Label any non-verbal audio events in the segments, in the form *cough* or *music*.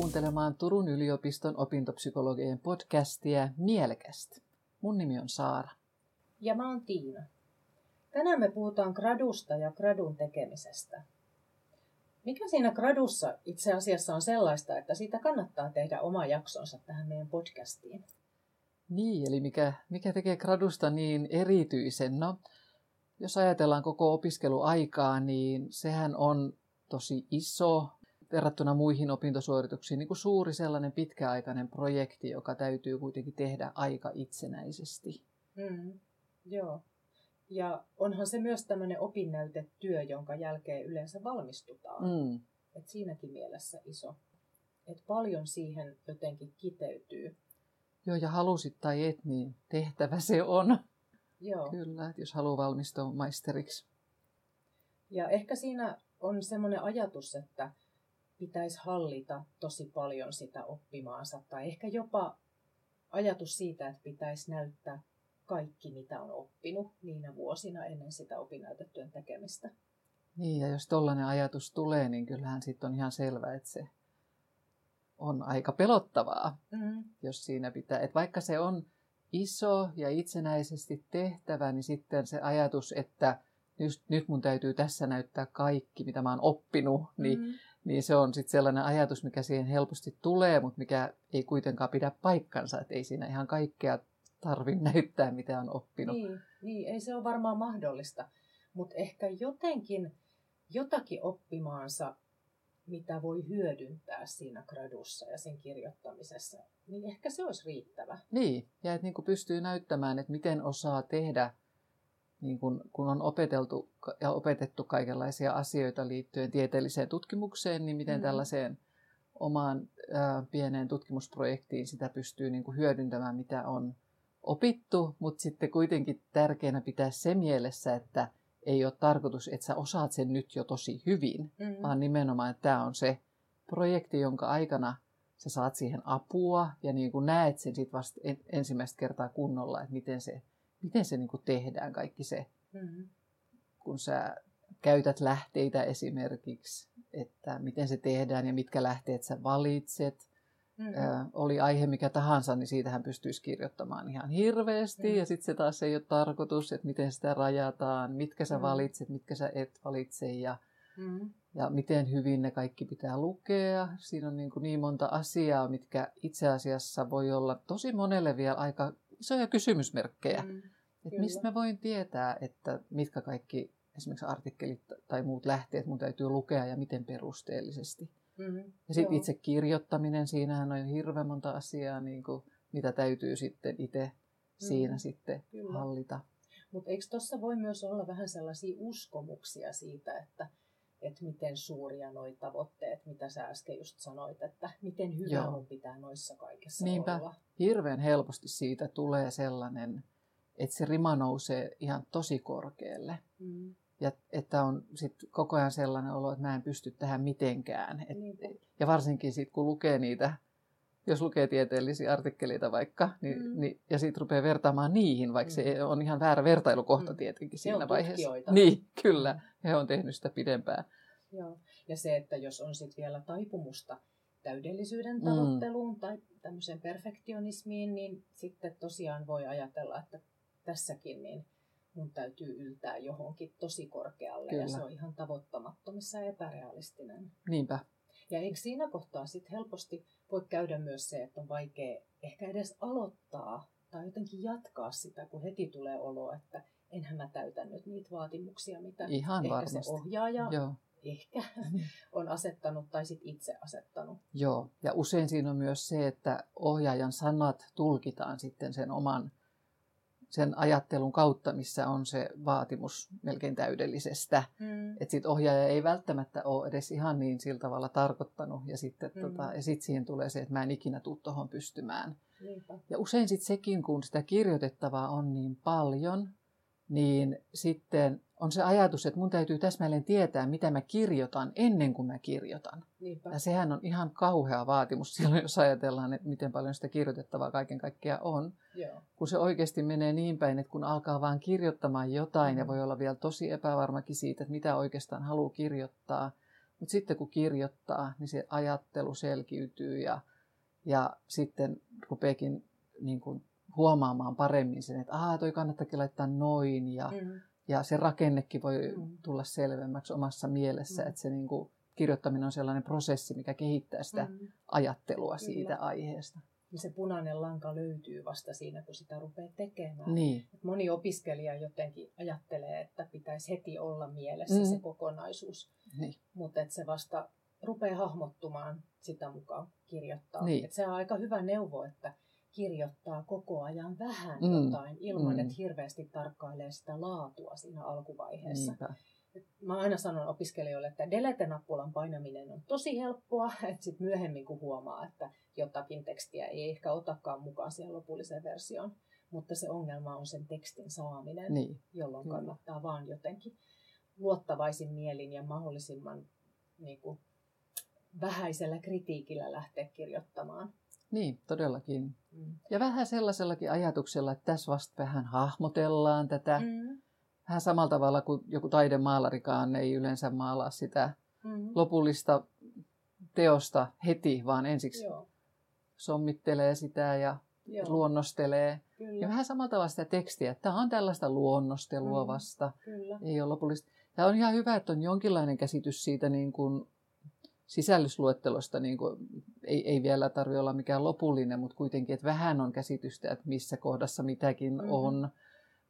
kuuntelemaan Turun yliopiston opintopsykologien podcastia Mielekästä. Mun nimi on Saara. Ja mä oon Tiina. Tänään me puhutaan gradusta ja gradun tekemisestä. Mikä siinä gradussa itse asiassa on sellaista, että siitä kannattaa tehdä oma jaksonsa tähän meidän podcastiin? Niin, eli mikä, mikä tekee gradusta niin erityisen? No, jos ajatellaan koko opiskeluaikaa, niin sehän on tosi iso verrattuna muihin opintosuorituksiin niin kuin suuri sellainen pitkäaikainen projekti, joka täytyy kuitenkin tehdä aika itsenäisesti. Mm, joo. Ja onhan se myös tämmöinen opinnäytetyö, jonka jälkeen yleensä valmistutaan. Mm. Et siinäkin mielessä iso. Et paljon siihen jotenkin kiteytyy. Joo, ja halusit tai et, niin tehtävä se on. Joo. Kyllä, jos haluaa valmistua maisteriksi. Ja ehkä siinä on semmoinen ajatus, että pitäisi hallita tosi paljon sitä oppimaansa. Tai ehkä jopa ajatus siitä, että pitäisi näyttää kaikki, mitä on oppinut niinä vuosina ennen sitä opinnäytetyön tekemistä. Niin, ja jos tollainen ajatus tulee, niin kyllähän sitten on ihan selvä, että se on aika pelottavaa, mm-hmm. jos siinä pitää. Että vaikka se on iso ja itsenäisesti tehtävä, niin sitten se ajatus, että just nyt mun täytyy tässä näyttää kaikki, mitä mä oon oppinut, niin, mm. Niin se on sitten sellainen ajatus, mikä siihen helposti tulee, mutta mikä ei kuitenkaan pidä paikkansa, että ei siinä ihan kaikkea tarvitse näyttää, mitä on oppinut. Niin, niin ei se ole varmaan mahdollista, mutta ehkä jotenkin jotakin oppimaansa, mitä voi hyödyntää siinä gradussa ja sen kirjoittamisessa, niin ehkä se olisi riittävä. Niin, ja että niin pystyy näyttämään, että miten osaa tehdä niin kun, kun on opeteltu ja opetettu kaikenlaisia asioita liittyen tieteelliseen tutkimukseen, niin miten mm. tällaiseen omaan ää, pieneen tutkimusprojektiin sitä pystyy niin kuin hyödyntämään, mitä on opittu, mutta sitten kuitenkin tärkeänä pitää se mielessä, että ei ole tarkoitus, että sä osaat sen nyt jo tosi hyvin, mm. vaan nimenomaan, että tämä on se projekti, jonka aikana sä saat siihen apua ja niin kuin näet sen sitten vasta ensimmäistä kertaa kunnolla, että miten se miten se niin kuin tehdään kaikki se, mm-hmm. kun sä käytät lähteitä esimerkiksi, että miten se tehdään ja mitkä lähteet sä valitset. Mm-hmm. Ö, oli aihe mikä tahansa, niin siitähän pystyisi kirjoittamaan ihan hirveästi. Mm-hmm. Ja sitten se taas ei ole tarkoitus, että miten sitä rajataan, mitkä sä mm-hmm. valitset, mitkä sä et valitse ja, mm-hmm. ja miten hyvin ne kaikki pitää lukea. Siinä on niin, kuin niin monta asiaa, mitkä itse asiassa voi olla tosi monelle vielä aika isoja kysymysmerkkejä. Että mistä mä voin tietää, että mitkä kaikki esimerkiksi artikkelit tai muut lähteet mun täytyy lukea ja miten perusteellisesti. Mm-hmm. Ja sitten itse kirjoittaminen, siinähän on jo hirveän monta asiaa, niin kuin, mitä täytyy sitten itse mm-hmm. siinä sitten Kyllä. hallita. Mutta eikö tuossa voi myös olla vähän sellaisia uskomuksia siitä, että, että miten suuria noi tavoitteet, mitä sä äsken just sanoit, että miten hyvä Joo. mun pitää noissa kaikessa Niinpä. olla. Hirveän helposti siitä tulee sellainen että se rima nousee ihan tosi korkealle. Mm. Ja että on sit koko ajan sellainen olo, että mä en pysty tähän mitenkään. Et, niin. Ja varsinkin sitten kun lukee niitä, jos lukee tieteellisiä artikkeleita vaikka, niin, mm. niin, ja sitten rupeaa vertaamaan niihin, vaikka mm. se on ihan väärä vertailukohta mm. tietenkin siinä on vaiheessa. Niin, kyllä. Mm. He on tehnyt sitä pidempään. Joo. Ja se, että jos on sitten vielä taipumusta täydellisyyden mm. tavoitteluun mm. tai tämmöiseen perfektionismiin, niin sitten tosiaan voi ajatella, että tässäkin, niin mun täytyy yltää johonkin tosi korkealle Kyllä. ja se on ihan tavoittamattomissa ja epärealistinen. Niinpä. Ja eikö siinä kohtaa sitten helposti voi käydä myös se, että on vaikea ehkä edes aloittaa tai jotenkin jatkaa sitä, kun heti tulee olo, että enhän mä täytä nyt niitä vaatimuksia, mitä Ihan ehkä varmasti. se ohjaaja Joo. ehkä *laughs* on asettanut tai sit itse asettanut. Joo, ja usein siinä on myös se, että ohjaajan sanat tulkitaan sitten sen oman sen ajattelun kautta, missä on se vaatimus melkein täydellisestä. Mm. Että sitten ohjaaja ei välttämättä ole edes ihan niin sillä tavalla tarkoittanut. Ja sitten mm. tota, ja sit siihen tulee se, että mä en ikinä tule tuohon pystymään. Niinpä. Ja usein sitten sekin, kun sitä kirjoitettavaa on niin paljon, niin sitten on se ajatus, että mun täytyy täsmälleen tietää, mitä mä kirjoitan ennen kuin mä kirjoitan. Niinpä. Ja sehän on ihan kauhea vaatimus *laughs* silloin, jos ajatellaan, että miten paljon sitä kirjoitettavaa kaiken kaikkiaan on. Joo. Kun se oikeasti menee niin päin, että kun alkaa vaan kirjoittamaan jotain mm. ja voi olla vielä tosi epävarmakin siitä, että mitä oikeastaan haluaa kirjoittaa, Mutta sitten kun kirjoittaa, niin se ajattelu selkiytyy ja, ja sitten rupeekin niin kuin huomaamaan paremmin sen, että aah, toi kannattakin laittaa noin ja, mm. ja se rakennekin voi mm. tulla selvemmäksi omassa mielessä, mm. että se niin kuin, kirjoittaminen on sellainen prosessi, mikä kehittää sitä mm. ajattelua Kyllä. siitä aiheesta niin se punainen lanka löytyy vasta siinä, kun sitä rupeaa tekemään. Niin. Moni opiskelija jotenkin ajattelee, että pitäisi heti olla mielessä mm. se kokonaisuus, niin. mutta että se vasta rupeaa hahmottumaan sitä mukaan kirjoittaa. Niin. Et se on aika hyvä neuvo, että kirjoittaa koko ajan vähän mm. jotain ilman, mm. että hirveästi tarkkailee sitä laatua siinä alkuvaiheessa. Niinpä mä aina sanon opiskelijoille, että delete-nappulan painaminen on tosi helppoa, *laughs* että sitten myöhemmin kun huomaa, että jotakin tekstiä ei ehkä otakaan mukaan siihen lopulliseen versioon, mutta se ongelma on sen tekstin saaminen, niin. jolloin Kyllä. kannattaa vaan jotenkin luottavaisin mielin ja mahdollisimman niin kuin, vähäisellä kritiikillä lähteä kirjoittamaan. Niin, todellakin. Mm. Ja vähän sellaisellakin ajatuksella, että tässä vasta vähän hahmotellaan tätä. Mm vähän samalla tavalla kuin joku taidemaalarikaan ei yleensä maalaa sitä mm-hmm. lopullista teosta heti, vaan ensiksi Joo. sommittelee sitä ja Joo. luonnostelee. Kyllä. Ja vähän samalla tavalla sitä tekstiä, että tämä on tällaista luonnostelua mm, vasta. Kyllä. Ei ole lopullista. Ja on ihan hyvä, että on jonkinlainen käsitys siitä niin kuin sisällysluettelosta. Niin kuin, ei, ei vielä tarvitse olla mikään lopullinen, mutta kuitenkin, että vähän on käsitystä, että missä kohdassa mitäkin mm-hmm. on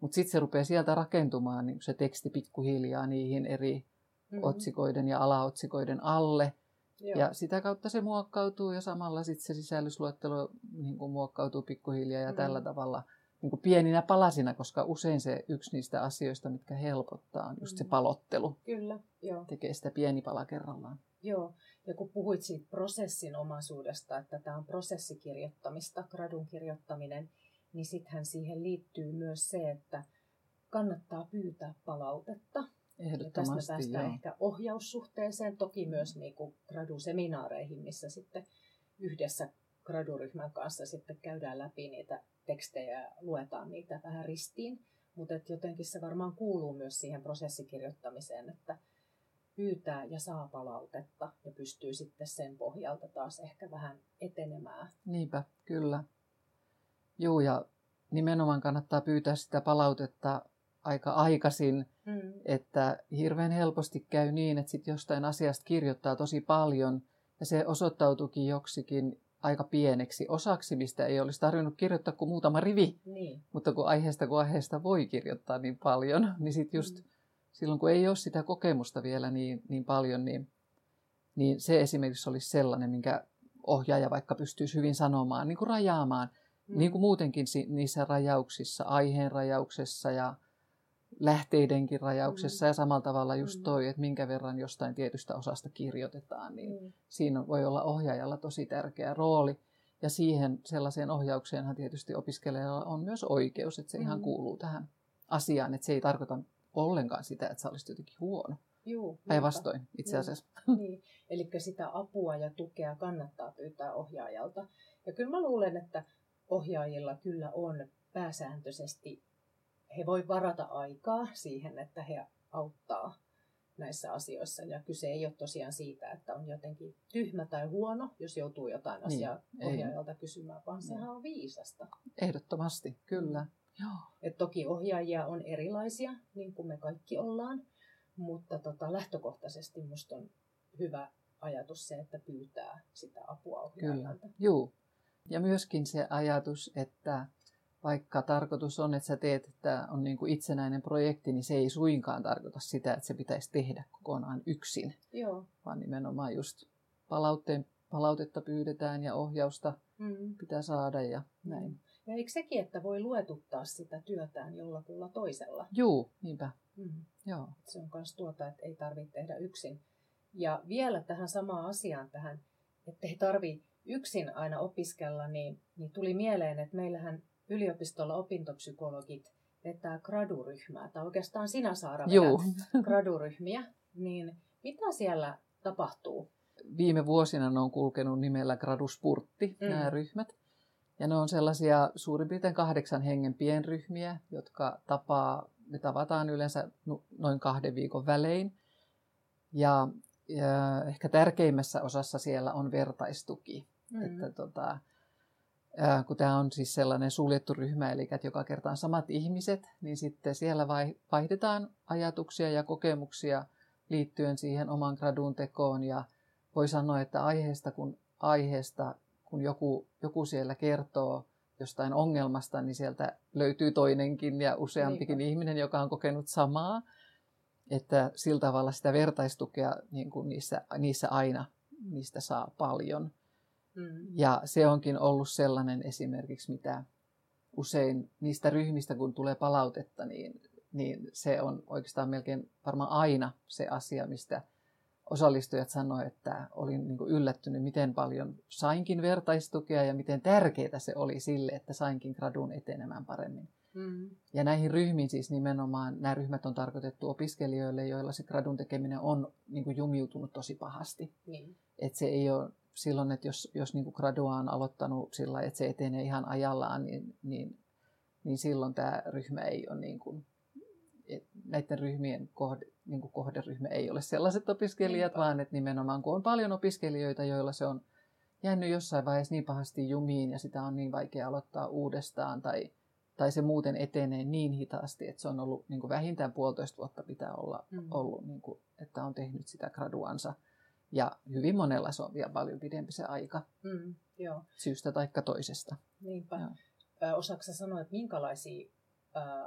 mutta sitten se rupeaa sieltä rakentumaan niin se teksti pikkuhiljaa niihin eri mm-hmm. otsikoiden ja alaotsikoiden alle. Joo. Ja sitä kautta se muokkautuu ja samalla sitten se sisällysluettelo niin kuin muokkautuu pikkuhiljaa ja mm. tällä tavalla niin kuin pieninä palasina, koska usein se yksi niistä asioista, mitkä helpottaa, on just mm. se palottelu. Kyllä, joo. Tekee sitä pieni pala kerrallaan. Joo, ja kun puhuit siitä prosessin omaisuudesta, että tämä on prosessikirjoittamista, gradun kirjoittaminen, niin sittenhän siihen liittyy myös se, että kannattaa pyytää palautetta. Ehdottomasti, ja tästä päästään joo. ehkä ohjaussuhteeseen, toki myös niin kuin graduseminaareihin, missä sitten yhdessä graduryhmän kanssa sitten käydään läpi niitä tekstejä ja luetaan niitä vähän ristiin. Mutta jotenkin se varmaan kuuluu myös siihen prosessikirjoittamiseen, että pyytää ja saa palautetta ja pystyy sitten sen pohjalta taas ehkä vähän etenemään. Niinpä, kyllä. Joo, ja nimenomaan kannattaa pyytää sitä palautetta aika aikaisin, mm. että hirveän helposti käy niin, että sit jostain asiasta kirjoittaa tosi paljon ja se osoittautuukin joksikin aika pieneksi osaksi, mistä ei olisi tarvinnut kirjoittaa kuin muutama rivi. Niin. Mutta kun aiheesta kun aiheesta voi kirjoittaa niin paljon, niin sitten just mm. silloin kun ei ole sitä kokemusta vielä niin, niin paljon, niin, niin se esimerkiksi olisi sellainen, minkä ohjaaja vaikka pystyisi hyvin sanomaan, niin kuin rajaamaan – Mm. Niin kuin muutenkin niissä rajauksissa, aiheen rajauksessa ja lähteidenkin rajauksessa mm. ja samalla tavalla just mm. toi, että minkä verran jostain tietystä osasta kirjoitetaan, niin mm. siinä voi olla ohjaajalla tosi tärkeä rooli. Ja siihen sellaiseen ohjaukseenhan tietysti opiskelijalla on myös oikeus, että se mm. ihan kuuluu tähän asiaan, että se ei tarkoita ollenkaan sitä, että sä olisit jotenkin huono. Päinvastoin itse asiassa. *laughs* Niin. Eli sitä apua ja tukea kannattaa pyytää ohjaajalta. Ja kyllä mä luulen, että ohjaajilla kyllä on pääsääntöisesti, he voi varata aikaa siihen, että he auttaa näissä asioissa. Ja kyse ei ole tosiaan siitä, että on jotenkin tyhmä tai huono, jos joutuu jotain niin, asiaa ohjaajalta ei. kysymään, vaan niin. sehän on viisasta. Ehdottomasti, kyllä. Mm. Joo. Et toki ohjaajia on erilaisia, niin kuin me kaikki ollaan, mutta tota, lähtökohtaisesti minusta on hyvä ajatus se, että pyytää sitä apua ohjaajalta. Kyllä, Joo. Ja myöskin se ajatus, että vaikka tarkoitus on, että sä teet, että on niin kuin itsenäinen projekti, niin se ei suinkaan tarkoita sitä, että se pitäisi tehdä kokonaan yksin. Joo. Vaan nimenomaan just palautteen, palautetta pyydetään ja ohjausta mm. pitää saada ja näin. Ja eikö sekin, että voi luetuttaa sitä työtään jollakulla toisella? Joo, niinpä. Mm. Joo. Se on myös tuota, että ei tarvitse tehdä yksin. Ja vielä tähän samaan asiaan, tähän, että ei tarvitse yksin aina opiskella, niin, niin tuli mieleen, että meillähän yliopistolla opintopsykologit vetää graduryhmää, tai oikeastaan sinä Saara vedät *laughs* graduryhmiä, niin mitä siellä tapahtuu? Viime vuosina ne on kulkenut nimellä graduspurtti, mm. nämä ryhmät. Ja ne on sellaisia suurin piirtein kahdeksan hengen pienryhmiä, jotka tapaa, me tavataan yleensä noin kahden viikon välein. Ja ja ehkä tärkeimmässä osassa siellä on vertaistuki. Mm. Että tota, kun tämä on siis sellainen suljettu ryhmä, eli että joka kerta on samat ihmiset, niin sitten siellä vai- vaihdetaan ajatuksia ja kokemuksia liittyen siihen oman gradun tekoon. Ja voi sanoa, että aiheesta kun aiheesta, kun joku, joku siellä kertoo jostain ongelmasta, niin sieltä löytyy toinenkin ja useampikin Niinpä. ihminen, joka on kokenut samaa. Että sillä tavalla sitä vertaistukea niin kuin niissä, niissä aina niistä saa paljon. Mm. Ja se onkin ollut sellainen esimerkiksi, mitä usein niistä ryhmistä, kun tulee palautetta, niin, niin se on oikeastaan melkein varmaan aina se asia, mistä osallistujat sanoivat, että olin niin yllättynyt, miten paljon sainkin vertaistukea ja miten tärkeää se oli sille, että sainkin gradun etenemään paremmin. Mm. Ja näihin ryhmiin siis nimenomaan, nämä ryhmät on tarkoitettu opiskelijoille, joilla se gradun tekeminen on niin kuin jumiutunut tosi pahasti. Niin. Että se ei ole silloin, että jos, jos niin kuin gradua on aloittanut sillä että se etenee ihan ajallaan, niin, niin, niin silloin tämä ryhmä ei ole niin kuin, näiden ryhmien kohde, niin kuin kohderyhmä ei ole sellaiset opiskelijat, Niinpä. vaan että nimenomaan kun on paljon opiskelijoita, joilla se on jäänyt jossain vaiheessa niin pahasti jumiin ja sitä on niin vaikea aloittaa uudestaan tai, tai se muuten etenee niin hitaasti, että se on ollut niin kuin vähintään puolitoista vuotta pitää olla Mm. ollut, niin kuin, että on tehnyt sitä graduansa. Ja hyvin monella se on vielä paljon pidempi se aika Mm. Joo. syystä tai toisesta. Niinpä. Joo. Osaatko sanoa, että minkälaisia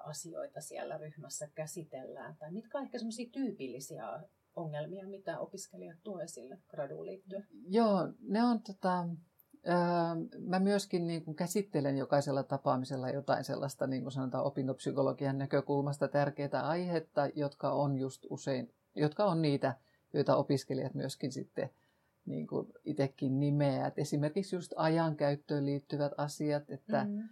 asioita siellä ryhmässä käsitellään? Tai mitkä on ehkä semmoisia tyypillisiä ongelmia, mitä opiskelijat tuo esille graduun liittyen? Joo, ne on tota, mä myöskin niin kuin käsittelen jokaisella tapaamisella jotain sellaista, niin kuin sanotaan opintopsykologian näkökulmasta tärkeää aihetta, jotka on just usein, jotka on niitä, joita opiskelijat myöskin sitten niin kuin itsekin nimeää. Et esimerkiksi just ajankäyttöön liittyvät asiat, että mm. Mm.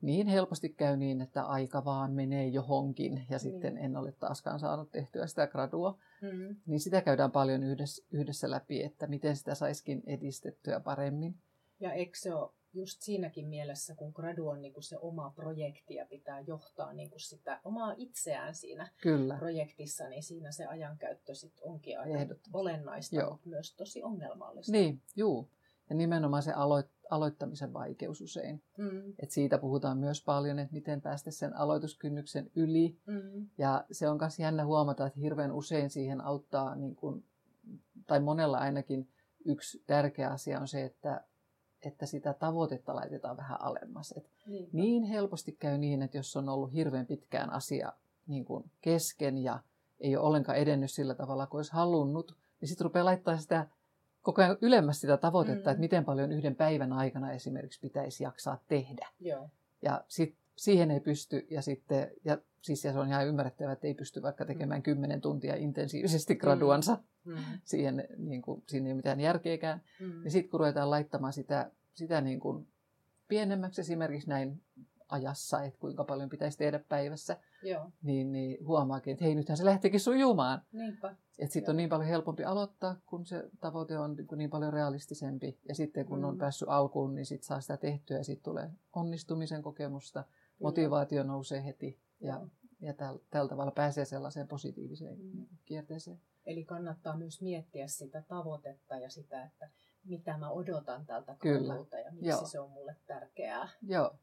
niin helposti käy niin, että aika vaan menee johonkin ja sitten Niin. en ole taaskaan saanut tehtyä sitä gradua. Mm. Niin sitä käydään paljon yhdessä, yhdessä läpi, että miten sitä saisikin edistettyä paremmin. Ja eikö se ole just siinäkin mielessä, kun gradu on niin kuin se oma projekti ja pitää johtaa niin kuin sitä omaa itseään siinä Kyllä, projektissa, niin siinä se ajankäyttö sit onkin aika olennaista, Joo. mutta myös tosi ongelmallista. niin, juu. Ja nimenomaan se aloit, aloittamisen vaikeus usein. Mm. Et siitä puhutaan myös paljon, että miten päästä sen aloituskynnyksen yli. Mm. Ja se on myös jännä huomata, että hirveän usein siihen auttaa, niin kun, tai monella ainakin yksi tärkeä asia on se, että, että sitä tavoitetta laitetaan vähän alemmas. Et niin helposti käy niin, että jos on ollut hirveän pitkään asia niin kuin kesken ja ei ole ollenkaan edennyt sillä tavalla kuin olisi halunnut, niin sitten rupeaa laittaa sitä koko ajan ylemmäs sitä tavoitetta, Mm. että miten paljon yhden päivän aikana esimerkiksi pitäisi jaksaa tehdä. Joo. Ja sit siihen ei pysty, ja sitten, ja siis ja se on ihan ymmärrettävää, että ei pysty vaikka tekemään kymmenen tuntia intensiivisesti graduansa, Mm. siihen niin kuin, siinä ei ole mitään järkeäkään. Mm. Ja sitten kun ruvetaan laittamaan sitä, sitä niin kuin pienemmäksi esimerkiksi näin ajassa, että kuinka paljon pitäisi tehdä päivässä, Joo. niin, niin huomaakin, että hei, nythän se lähtikin sujumaan. Niinpä. Että sitten on niin paljon helpompi aloittaa, kun se tavoite on niin, niin paljon realistisempi. Ja sitten kun on Mm. päässyt alkuun, niin sitten saa sitä tehtyä ja sitten tulee onnistumisen kokemusta. Motivaatio nousee heti ja, ja tällä, tällä tavalla pääsee sellaiseen positiiviseen Mm. kierteeseen. Eli kannattaa myös miettiä sitä tavoitetta ja sitä, että mitä mä odotan tältä gradulta ja miksi Joo. se on mulle tärkeää. Joo,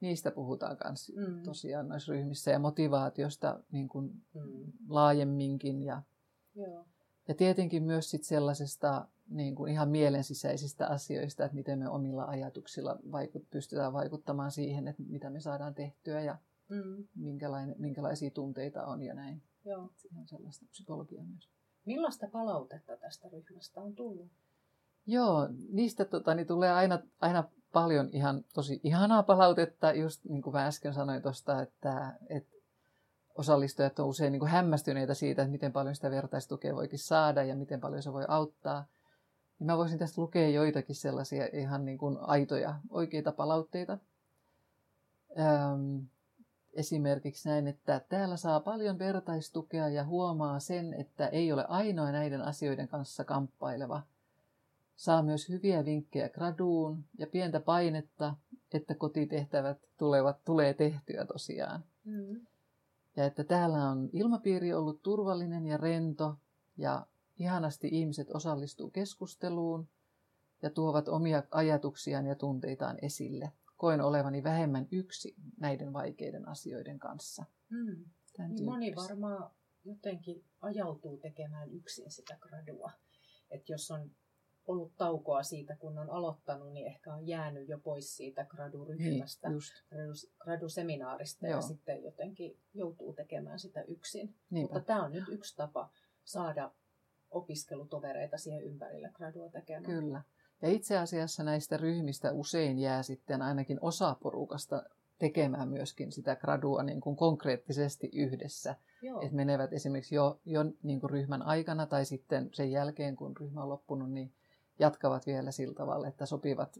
niistä puhutaan myös Mm. tosiaan noissa ryhmissä ja motivaatiosta niin kuin Mm. laajemminkin ja, Joo. ja tietenkin myös sit sellaisesta niin kuin ihan mielensisäisistä asioista, että miten me omilla ajatuksilla vaikut, pystytään vaikuttamaan siihen, että mitä me saadaan tehtyä ja Mm. minkälainen, minkälaisia tunteita on ja näin. Joo. On sellaista psykologiaa myös. Millaista palautetta tästä ryhmästä on tullut? Joo, niistä tota, niin tulee aina, aina paljon ihan tosi ihanaa palautetta, just niin kuin mä äsken sanoin tuosta, että, että osallistujat on usein niin kuin hämmästyneitä siitä, että miten paljon sitä vertaistukea voikin saada ja miten paljon se voi auttaa. Niin mä voisin tästä lukea joitakin sellaisia ihan niin kuin aitoja, oikeita palautteita. Öm, esimerkiksi näin, että täällä saa paljon vertaistukea ja huomaa sen, että ei ole ainoa näiden asioiden kanssa kamppaileva. Saa myös hyviä vinkkejä graduun ja pientä painetta, että kotitehtävät tulevat, tulee tehtyä tosiaan. Mm. Ja että täällä on ilmapiiri ollut turvallinen ja rento ja ihanasti ihmiset osallistuu keskusteluun ja tuovat omia ajatuksiaan ja tunteitaan esille. Koen olevani vähemmän yksi näiden vaikeiden asioiden kanssa. Mm. Niin moni varmaan jotenkin ajautuu tekemään yksin sitä gradua. Että jos on ollut taukoa siitä, kun on aloittanut, niin ehkä on jäänyt jo pois siitä graduryhmästä, niin, gradu, graduseminaarista Joo. ja sitten jotenkin joutuu tekemään sitä yksin. Niinpä. Mutta tämä on nyt yksi tapa saada opiskelutovereita siihen ympärille gradua tekemään. Kyllä. Ja itse asiassa näistä ryhmistä usein jää sitten ainakin osa porukasta tekemään myöskin sitä gradua niin kuin konkreettisesti yhdessä. Että menevät esimerkiksi jo, jo niin kuin ryhmän aikana tai sitten sen jälkeen, kun ryhmä on loppunut, niin jatkavat vielä sillä tavalla, että sopivat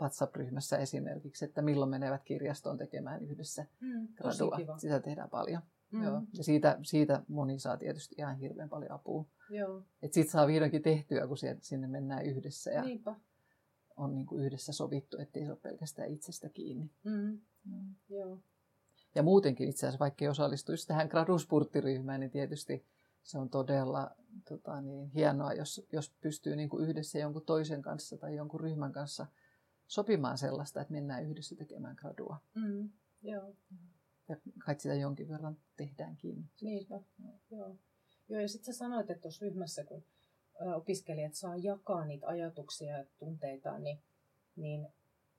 WhatsApp-ryhmässä esimerkiksi, että milloin menevät kirjastoon tekemään yhdessä mm, gradua. Kiva. Sitä tehdään paljon. Mm. Joo. Ja siitä, siitä moni saa tietysti ihan hirveän paljon apua. Joo. Et sit saa vihdoinkin tehtyä, kun sinne mennään yhdessä. Ja Niinpä. on niin kuin yhdessä sovittu, ettei se ole pelkästään itsestä kiinni. Mm. Mm. Joo. Ja muutenkin itse asiassa, vaikka ei osallistuisi tähän graduspurttiryhmään, niin tietysti se on todella tota niin, hienoa, jos, jos pystyy niin kuin yhdessä jonkun toisen kanssa tai jonkun ryhmän kanssa sopimaan sellaista, että mennään yhdessä tekemään gradua. Mm, joo. Ja kai sitä jonkin verran tehdäänkin. Niinpä, joo. joo. ja sitten sä sanoit, että tuossa ryhmässä, kun opiskelijat saa jakaa niitä ajatuksia ja tunteita, niin, niin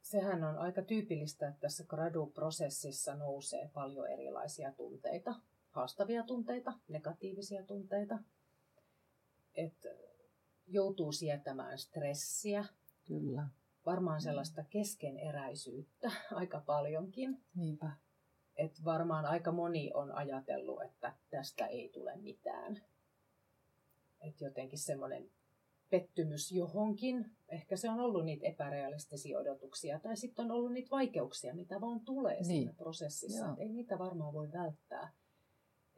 sehän on aika tyypillistä, että tässä gradu-prosessissa nousee paljon erilaisia tunteita haastavia tunteita, negatiivisia tunteita. Että joutuu sietämään stressiä. Kyllä. Varmaan sellaista keskeneräisyyttä *laughs* aika paljonkin. Niinpä. Et varmaan aika moni on ajatellut, että tästä ei tule mitään. Et jotenkin semmoinen pettymys johonkin. Ehkä se on ollut niitä epärealistisia odotuksia tai sitten on ollut niitä vaikeuksia, mitä vaan tulee niin. siinä prosessissa. Ei niitä varmaan voi välttää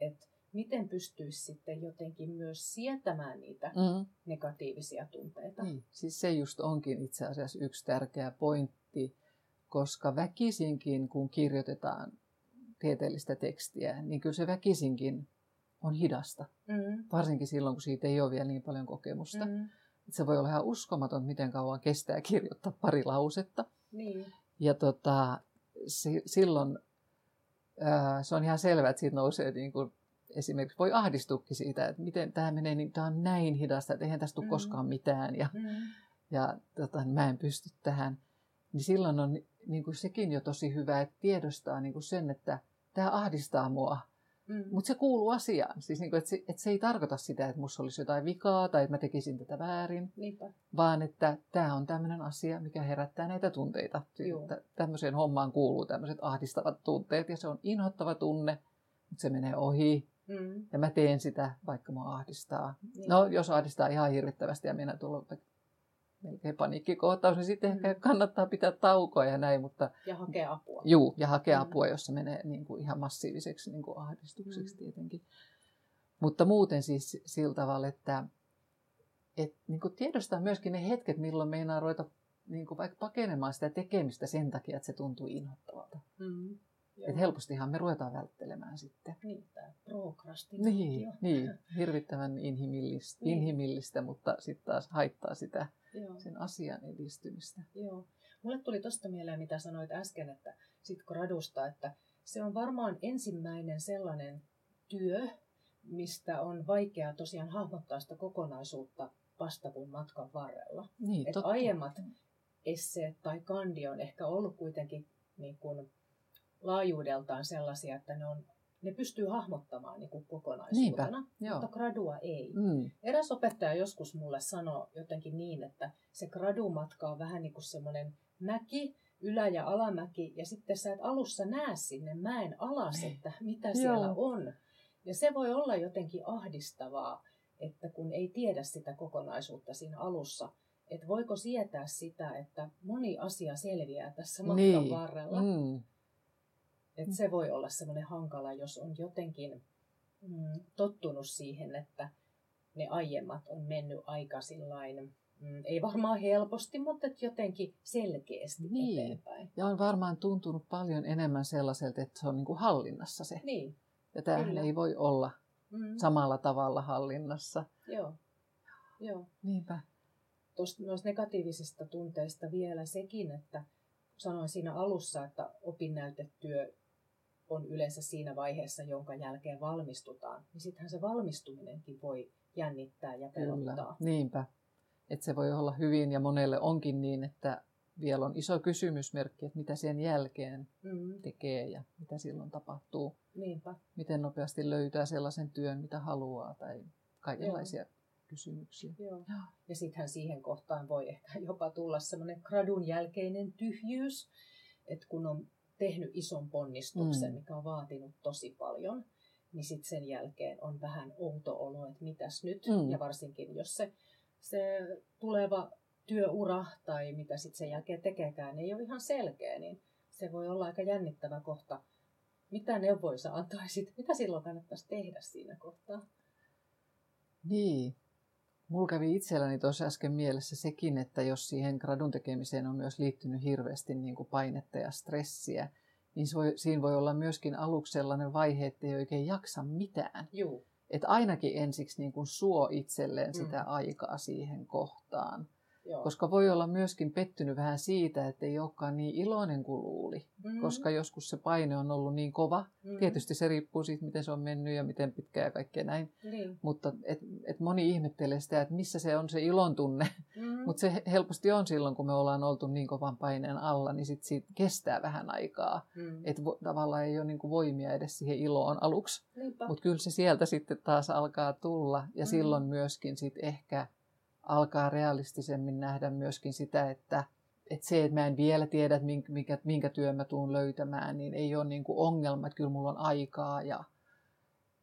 että miten pystyisi sitten jotenkin myös sietämään niitä mm. negatiivisia tunteita. Niin. Siis se just onkin itse asiassa yksi tärkeä pointti, koska väkisinkin, kun kirjoitetaan tieteellistä tekstiä, niin kyllä se väkisinkin on hidasta. Mm. Varsinkin silloin, kun siitä ei ole vielä niin paljon kokemusta. Mm. Se voi olla ihan uskomaton, miten kauan kestää kirjoittaa pari lausetta. Niin. Ja tota, si- silloin se on ihan selvää, että siitä nousee niin kuin, esimerkiksi voi ahdistukin siitä, että miten tämä menee, niin tämä on näin hidasta, että eihän tästä tule mm. koskaan mitään ja, mm. ja tota, mä en pysty tähän. Niin silloin on niin kuin sekin jo tosi hyvä, että tiedostaa niin kuin sen, että tämä ahdistaa mua Mm. Mutta se kuuluu asiaan. Siis niinku, että se, et se ei tarkoita sitä, että minussa olisi jotain vikaa tai että mä tekisin tätä väärin. Niinpä. Vaan että tämä on tämmöinen asia, mikä herättää näitä tunteita. Siis, että tämmöiseen hommaan kuuluu tämmöiset ahdistavat tunteet ja se on inhottava tunne, mutta se menee ohi. Mm. Ja mä teen sitä, vaikka mua ahdistaa. Niin. No, jos ahdistaa ihan hirvittävästi ja minä tulla melkein paniikkikohtaus, niin sitten ehkä mm. kannattaa pitää taukoa ja näin. Mutta, ja hakea apua. Juu, ja hakea mm. apua, jos se menee niin kuin ihan massiiviseksi niin kuin ahdistukseksi mm. tietenkin. Mutta muuten siis sillä tavalla, että et, niin kuin tiedostaa myöskin ne hetket, milloin meinaa ruveta niin kuin vaikka pakenemaan sitä tekemistä sen takia, että se tuntuu inhottavalta. Mm. Et helpostihan me ruvetaan välttelemään sitten. Niin, tämä prokrastinaatio. Niin, niin, *laughs* hirvittävän inhimillistä, niin. inhimillistä mutta sitten taas haittaa sitä Joo. sen asian edistymistä. Joo. Mulle tuli tuosta mieleen, mitä sanoit äsken, että sit gradusta, että se on varmaan ensimmäinen sellainen työ, mistä on vaikea tosiaan hahmottaa sitä kokonaisuutta vasta kun matkan varrella. Niin, Et aiemmat esseet tai kandi on ehkä ollut kuitenkin niin kun laajuudeltaan sellaisia, että ne, on, ne pystyy hahmottamaan niin kuin kokonaisuutena, Niinpä, mutta gradua ei. Mm. Eräs opettaja joskus mulle sanoi jotenkin niin, että se gradumatka on vähän niin kuin semmoinen mäki, ylä- ja alamäki, ja sitten sä et alussa näe sinne mäen alas, niin. että mitä siellä Joo. on. Ja se voi olla jotenkin ahdistavaa, että kun ei tiedä sitä kokonaisuutta siinä alussa, että voiko sietää sitä, että moni asia selviää tässä matkan niin. varrella. Mm. Et se voi olla semmoinen hankala, jos on jotenkin mm, tottunut siihen, että ne aiemmat on mennyt aika sillain, mm, ei varmaan helposti, mutta jotenkin selkeästi niin. eteenpäin. Ja on varmaan tuntunut paljon enemmän sellaiselta, että se on niin kuin hallinnassa se. Niin. Ja tämähän Kyllä. ei voi olla mm. samalla tavalla hallinnassa. Joo. Joo. Niinpä. Tuosta noista negatiivisista tunteista vielä sekin, että sanoin siinä alussa, että opinnäytetyö on yleensä siinä vaiheessa, jonka jälkeen valmistutaan, niin sittenhän se valmistuminenkin voi jännittää ja pelottaa. Kyllä, niinpä. Että se voi olla hyvin ja monelle onkin niin, että vielä on iso kysymysmerkki, että mitä sen jälkeen Mm, tekee ja mitä silloin tapahtuu. niinpä. Miten nopeasti löytää sellaisen työn, mitä haluaa tai kaikenlaisia kysymyksiä. Joo. Joo. Ja sittenhän siihen kohtaan voi ehkä jopa tulla semmoinen gradun jälkeinen tyhjyys, että kun on tehnyt ison ponnistuksen, Mm. mikä on vaatinut tosi paljon, niin sitten sen jälkeen on vähän outo olo, että mitäs nyt. Mm. Ja varsinkin, jos se, se tuleva työura tai mitä sitten sen jälkeen tekeekään ei ole ihan selkeä, niin se voi olla aika jännittävä kohta. Mitä neuvoja sä antaisit? Mitä silloin kannattaisi tehdä siinä kohtaa? Niin. Mulla kävi itselläni tuossa äsken mielessä sekin, että jos siihen gradun tekemiseen on myös liittynyt hirveästi niin kuin painetta ja stressiä, niin se voi, siinä voi olla myöskin aluksi sellainen vaihe, että ei oikein jaksa mitään. Juu. Että ainakin ensiksi niin kuin suo itselleen Mm. sitä aikaa siihen kohtaan. Joo. Koska voi olla myöskin pettynyt vähän siitä, että ei olekaan niin iloinen kuin luuli. Mm. Koska joskus se paine on ollut niin kova. Mm. Tietysti se riippuu siitä, miten se on mennyt ja miten pitkään ja kaikkea näin. Niin. Mutta et, et moni ihmettelee sitä, että missä se on se ilon tunne. Mm. Mutta se helposti on silloin, kun me ollaan oltu niin kovan paineen alla, niin sit siitä kestää vähän aikaa. Mm. Että vo, tavallaan ei ole niinku voimia edes siihen iloon aluksi. Mutta kyllä se sieltä sitten taas alkaa tulla. Ja Mm. silloin myöskin sit ehkä alkaa realistisemmin nähdä myöskin sitä, että, että se, että mä en vielä tiedä, että minkä, minkä, työn mä tuun löytämään, niin ei ole niinku ongelma, että kyllä mulla on aikaa. Ja,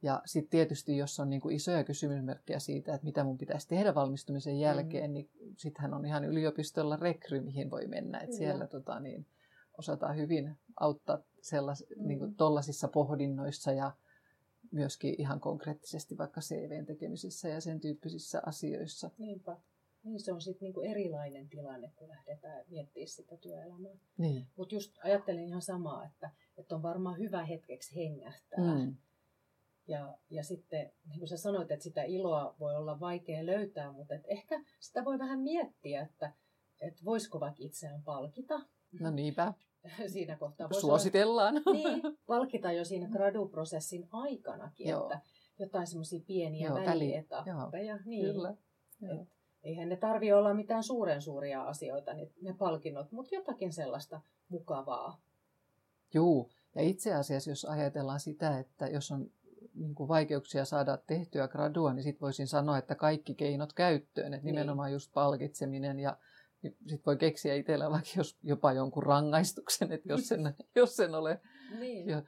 ja sitten tietysti, jos on niinku isoja kysymysmerkkejä siitä, että mitä mun pitäisi tehdä valmistumisen jälkeen, mm. niin sittenhän on ihan yliopistolla rekry, mihin voi mennä. Että siellä tota, niin, osataan hyvin auttaa sellas, Mm. niin kuin tollasissa pohdinnoissa ja myöskin ihan konkreettisesti vaikka CVn tekemisessä ja sen tyyppisissä asioissa. Niinpä. Niin se on sitten niinku erilainen tilanne, kun lähdetään miettimään sitä työelämää. Niin. Mutta just ajattelin ihan samaa, että, että on varmaan hyvä hetkeksi hengähtää. Mm. Ja, ja sitten, niin kuin sä sanoit, että sitä iloa voi olla vaikea löytää, mutta et ehkä sitä voi vähän miettiä, että, että voisiko vaikka itseään palkita No niinpä, *laughs* siinä kohtaa. Voisi suositellaan. Olla, *laughs* niin, palkita jo siinä graduprosessin aikanakin, Joo. että jotain semmoisia pieniä Joo, väli- välietappeja. Niin. Kyllä. Joo. Et eihän ne tarvi olla mitään suuren suuria asioita, ne, ne palkinnot, mutta jotakin sellaista mukavaa. Juu, ja itse asiassa jos ajatellaan sitä, että jos on niin kuin vaikeuksia saada tehtyä gradua, niin sitten voisin sanoa, että kaikki keinot käyttöön, että Niin. nimenomaan just palkitseminen ja sitten voi keksiä itsellä vaikka jos, jopa jonkun rangaistuksen, että jos sen, *laughs* jos sen ole, Niin. jo,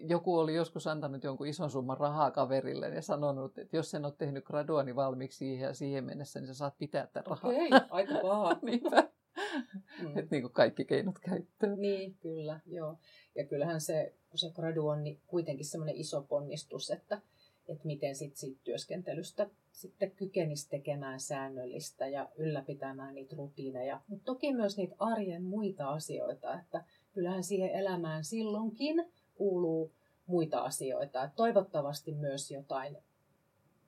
joku oli joskus antanut jonkun ison summan rahaa kaverille ja sanonut, että jos sen olet tehnyt graduani valmiiksi siihen ja siihen mennessä, niin sä saat pitää tämän rahaa. Okei, aika paha. *laughs* Niinpä, Mm. että niin kuin kaikki keinot käyttöön. Niin, kyllä, joo. Ja kyllähän se, kun se gradu on, niin kuitenkin semmoinen iso ponnistus, että, että miten sit siitä työskentelystä sitten kykenisi tekemään säännöllistä ja ylläpitämään niitä rutiineja. Mutta toki myös niitä arjen muita asioita, että kyllähän siihen elämään silloinkin kuuluu muita asioita. Et toivottavasti myös jotain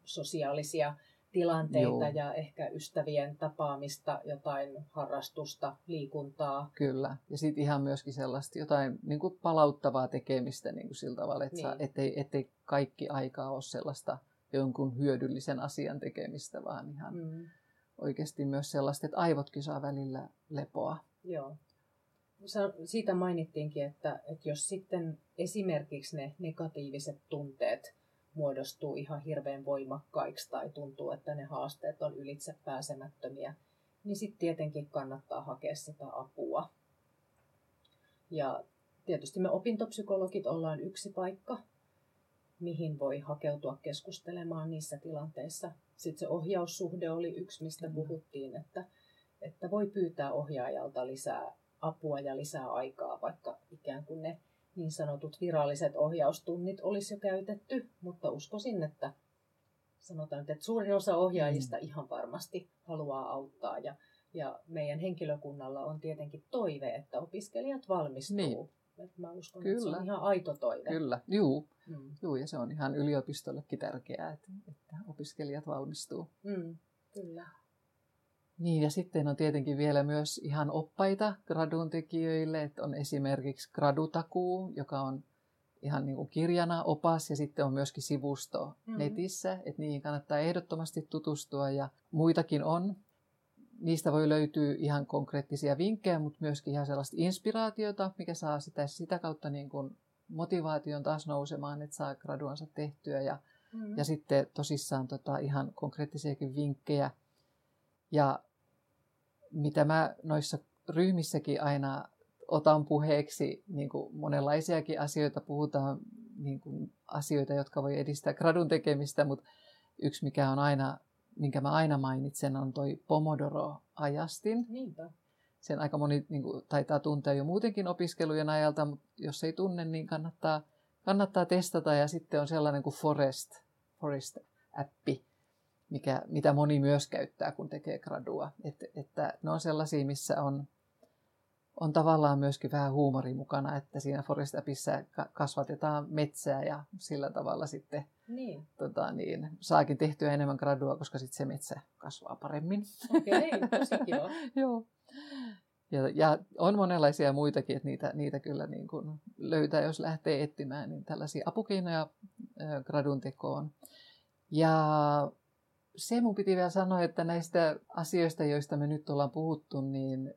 sosiaalisia tilanteita Joo. ja ehkä ystävien tapaamista, jotain harrastusta, liikuntaa. Kyllä. Ja sitten ihan myöskin sellaista jotain niin kuin palauttavaa tekemistä niin kuin sillä tavalla, että Niin. niin. ettei, ettei kaikki aikaa ole sellaista jonkun hyödyllisen asian tekemistä, vaan ihan mm. Oikeasti myös sellaista, että aivotkin saa välillä lepoa. Joo. Siitä mainittiinkin, että, että jos sitten esimerkiksi ne negatiiviset tunteet muodostuu ihan hirveän voimakkaiksi tai tuntuu, että ne haasteet on ylitse pääsemättömiä, niin sitten tietenkin kannattaa hakea sitä apua. Ja tietysti me opintopsykologit ollaan yksi paikka, mihin voi hakeutua keskustelemaan niissä tilanteissa. Sitten se ohjaussuhde oli yksi, mistä Kyllä. puhuttiin, että, että voi pyytää ohjaajalta lisää apua ja lisää aikaa, vaikka ikään kuin ne niin sanotut viralliset ohjaustunnit olisi jo käytetty, mutta uskoisin, että sanotaan että suurin osa ohjaajista ihan varmasti haluaa auttaa ja, ja meidän henkilökunnalla on tietenkin toive, että opiskelijat valmistuu. Niin. Et mä uskon, että se Kyllä. on ihan aito toive. Kyllä, juu, Mm. juu, ja se on ihan yliopistollekin tärkeää, että, että opiskelijat valmistuu. Mm. Kyllä. Niin, ja sitten on tietenkin vielä myös ihan oppaita gradun tekijöille, että on esimerkiksi gradutakuu, joka on ihan niin kuin kirjana opas ja sitten on myöskin sivusto mm-hmm. netissä, että niihin kannattaa ehdottomasti tutustua ja muitakin on. Niistä voi löytyä ihan konkreettisia vinkkejä, mutta myöskin ihan sellaista inspiraatiota, mikä saa sitä, sitä kautta niin kuin motivaation taas nousemaan, että saa graduansa tehtyä ja, mm-hmm. ja sitten tosissaan tota, ihan konkreettisiakin vinkkejä. Ja mitä mä noissa ryhmissäkin aina otan puheeksi niin kuin monenlaisiakin asioita, puhutaan niin kuin asioita, jotka voi edistää gradun tekemistä, mutta yksi mikä on aina, minkä mä aina mainitsen, on toi Pomodoro-ajastin. Niinpä. Sen aika moni niin kuin, taitaa tuntea jo muutenkin opiskelujen ajalta, mutta jos ei tunne, niin kannattaa, kannattaa testata. Ja sitten on sellainen kuin Forest, Forest-appi, mikä, mitä moni myös käyttää, kun tekee gradua. Et, että ne on sellaisia, missä on on tavallaan myöskin vähän huumori mukana, että siinä Forest Appissa kasvatetaan metsää ja sillä tavalla sitten niin. Tota, niin, saakin tehtyä enemmän gradua, koska sitten se metsä kasvaa paremmin. Okei, okay. *laughs* Joo. Ja, ja on monenlaisia muitakin, että niitä, niitä kyllä niin kuin löytää, jos lähtee etsimään, niin tällaisia apukeinoja gradun tekoon. Ja se mun piti vielä sanoa, että näistä asioista, joista me nyt ollaan puhuttu, niin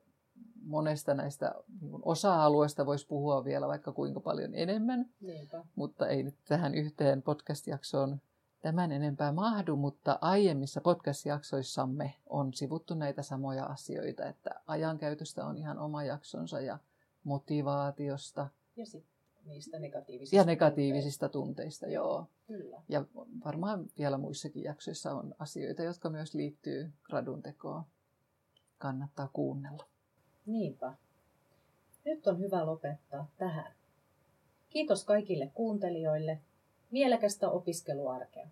monesta näistä niin osa-alueista voisi puhua vielä vaikka kuinka paljon enemmän, Niinpä. mutta ei nyt tähän yhteen podcast-jaksoon tämän enempää mahdu, mutta aiemmissa podcast-jaksoissamme on sivuttu näitä samoja asioita, että ajankäytöstä on ihan oma jaksonsa ja motivaatiosta. Ja sitten niistä negatiivisista Ja negatiivisista tunteista, tunteista joo. Kyllä. Ja varmaan vielä muissakin jaksoissa on asioita, jotka myös liittyy gradun tekoon. Kannattaa kuunnella. Niinpä. Nyt on hyvä lopettaa tähän. Kiitos kaikille kuuntelijoille. Mielekästä opiskeluarkea.